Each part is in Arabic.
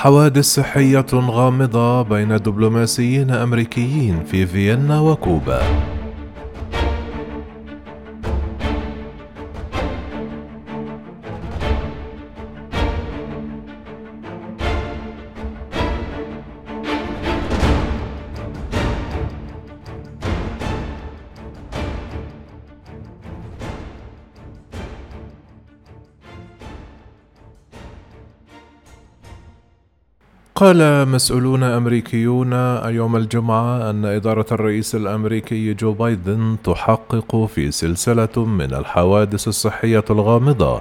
حوادث صحية غامضة بين دبلوماسيين أمريكيين في فيينا وكوبا. قال مسؤولون أمريكيون يوم الجمعة أن إدارة الرئيس الأمريكي جو بايدن تحقق في سلسلة من الحوادث الصحية الغامضة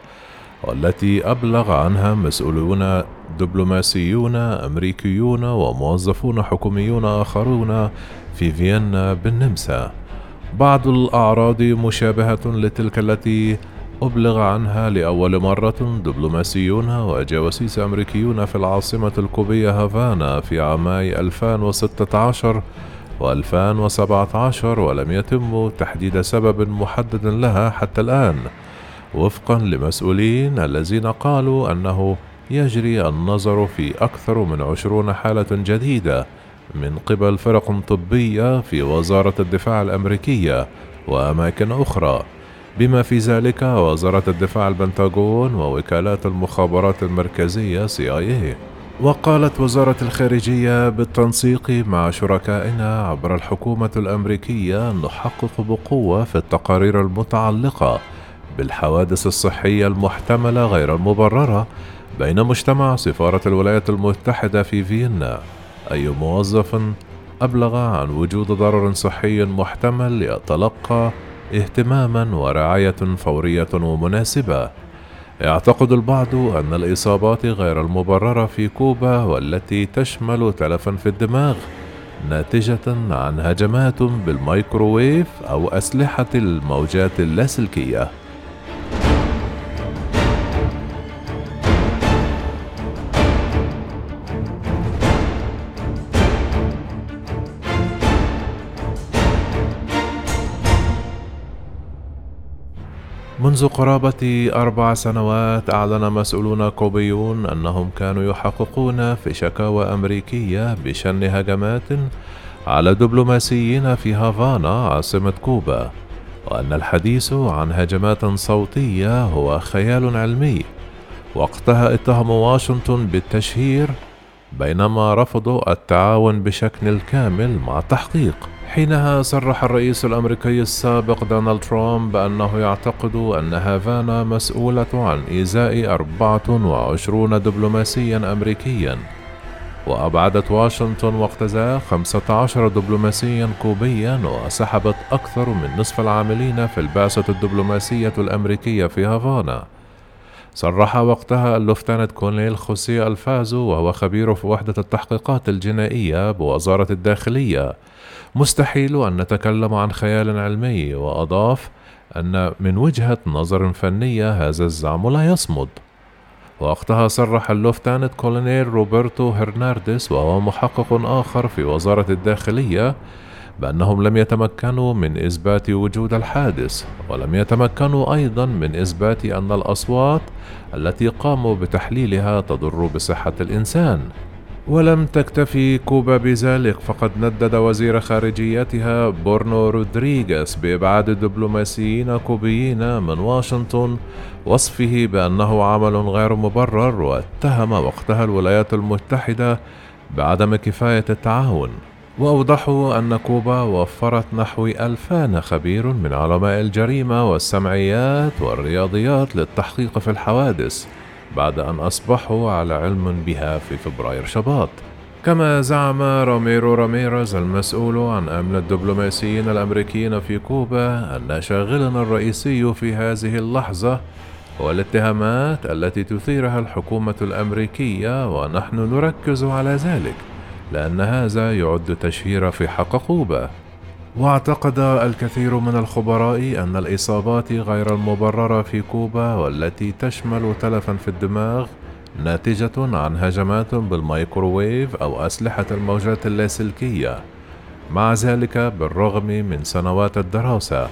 والتي أبلغ عنها مسؤولون دبلوماسيون أمريكيون وموظفون حكوميون آخرون في فيينا بالنمسا. بعض الأعراض مشابهة لتلك التي أبلغ عنها لأول مرة دبلوماسيون وجواسيس أمريكيون في العاصمة الكوبية هافانا في عامي 2016 و2017 ولم يتم تحديد سبب محدد لها حتى الآن. وفقا لمسؤولين الذين قالوا أنه يجري النظر في أكثر من عشرون حالة جديدة من قبل فرق طبية في وزارة الدفاع الأمريكية وأماكن أخرى. بما في ذلك وزارة الدفاع البنتاغون ووكالات المخابرات المركزية CIA وقالت وزارة الخارجية بالتنسيق مع شركائنا عبر الحكومة الأمريكية نحقق بقوة في التقارير المتعلقة بالحوادث الصحية المحتملة غير المبررة بين مجتمع سفارة الولايات المتحدة في فيينا. أي موظف أبلغ عن وجود ضرر صحي محتمل يتلقى اهتماما ورعاية فورية ومناسبة. يعتقد البعض أن الإصابات غير المبررة في كوبا والتي تشمل تلفا في الدماغ ناتجة عن هجمات بالميكروويف أو أسلحة الموجات اللاسلكية منذ قرابة أربع سنوات أعلن مسؤولون كوبيون أنهم كانوا يحققون في شكاوى أمريكية بشن هجمات على دبلوماسيين في هافانا عاصمة كوبا. وأن الحديث عن هجمات صوتية هو خيال علمي. وقتها اتهم واشنطن بالتشهير بينما رفضوا التعاون بشكل الكامل مع التحقيق حينها صرح الرئيس الأمريكي السابق دونالد ترامب بأنه يعتقد أن هافانا مسؤولة عن إيذاء 24 دبلوماسيا أمريكيا وأبعدت واشنطن وقت ذاك 15 دبلوماسيا كوبيا وسحبت أكثر من نصف العاملين في البعثة الدبلوماسية الأمريكية في هافانا. صرح وقتها اللوفتنانت كولونيل خوسيه الفازو وهو خبير في وحدة التحقيقات الجنائية بوزارة الداخلية. مستحيل أن نتكلم عن خيال علمي وأضاف أن من وجهة نظر فنية هذا الزعم لا يصمد. وقتها صرح اللفتنانت كولونيل روبرتو هرنانديز وهو محقق آخر في وزارة الداخلية بأنهم لم يتمكنوا من إثبات وجود الحادث ولم يتمكنوا أيضا من إثبات أن الأصوات التي قاموا بتحليلها تضر بصحة الإنسان. ولم تكتفي كوبا بذلك فقد ندد وزير خارجيتها برونو رودريغيز بإبعاد دبلوماسيين كوبيين من واشنطن وصفه بأنه عمل غير مبرر واتهم وقتها الولايات المتحدة بعدم كفاية التعاون. وأوضحوا أن كوبا وفرت نحو ألفان خبير من علماء الجريمة والسمعيات والرياضيات للتحقيق في الحوادث بعد أن أصبحوا على علم بها في فبراير شباط. كما زعم راميرو راميرز المسؤول عن أمن الدبلوماسيين الأمريكيين في كوبا أن شاغلنا الرئيسي في هذه اللحظة هو الاتهامات التي تثيرها الحكومة الأمريكية ونحن نركز على ذلك. لأن هذا يعد تشهير في حق كوبا واعتقد الكثير من الخبراء أن الإصابات غير المبررة في كوبا والتي تشمل تلفا في الدماغ ناتجة عن هجمات بالميكروويف أو أسلحة الموجات اللاسلكية. مع ذلك بالرغم من سنوات الدراسة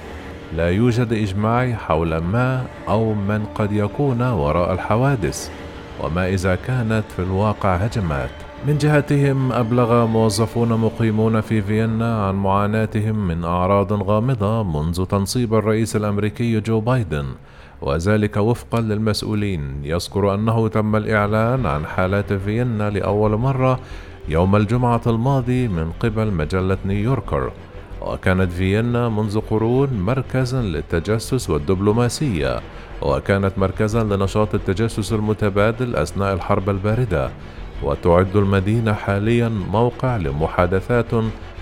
لا يوجد إجماع حول ما أو من قد يكون وراء الحوادث وما إذا كانت في الواقع هجمات. من جهتهم أبلغ موظفون مقيمون في فيينا عن معاناتهم من أعراض غامضة منذ تنصيب الرئيس الأمريكي جو بايدن وذلك وفقا للمسؤولين. يذكر أنه تم الإعلان عن حالات فيينا لأول مرة يوم الجمعة الماضي من قبل مجلة نيويوركر. وكانت فيينا منذ قرون مركزا للتجسس والدبلوماسية وكانت مركزا لنشاط التجسس المتبادل أثناء الحرب الباردة. وتعد المدينة حاليا موقع لمحادثات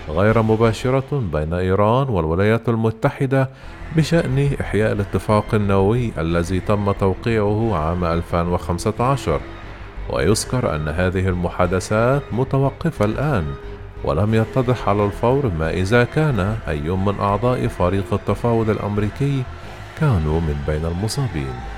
غير مباشرة بين إيران والولايات المتحدة بشأن إحياء الاتفاق النووي الذي تم توقيعه عام 2015 ويذكر أن هذه المحادثات متوقفة الآن ولم يتضح على الفور ما إذا كان أي من أعضاء فريق التفاوض الأمريكي كانوا من بين المصابين.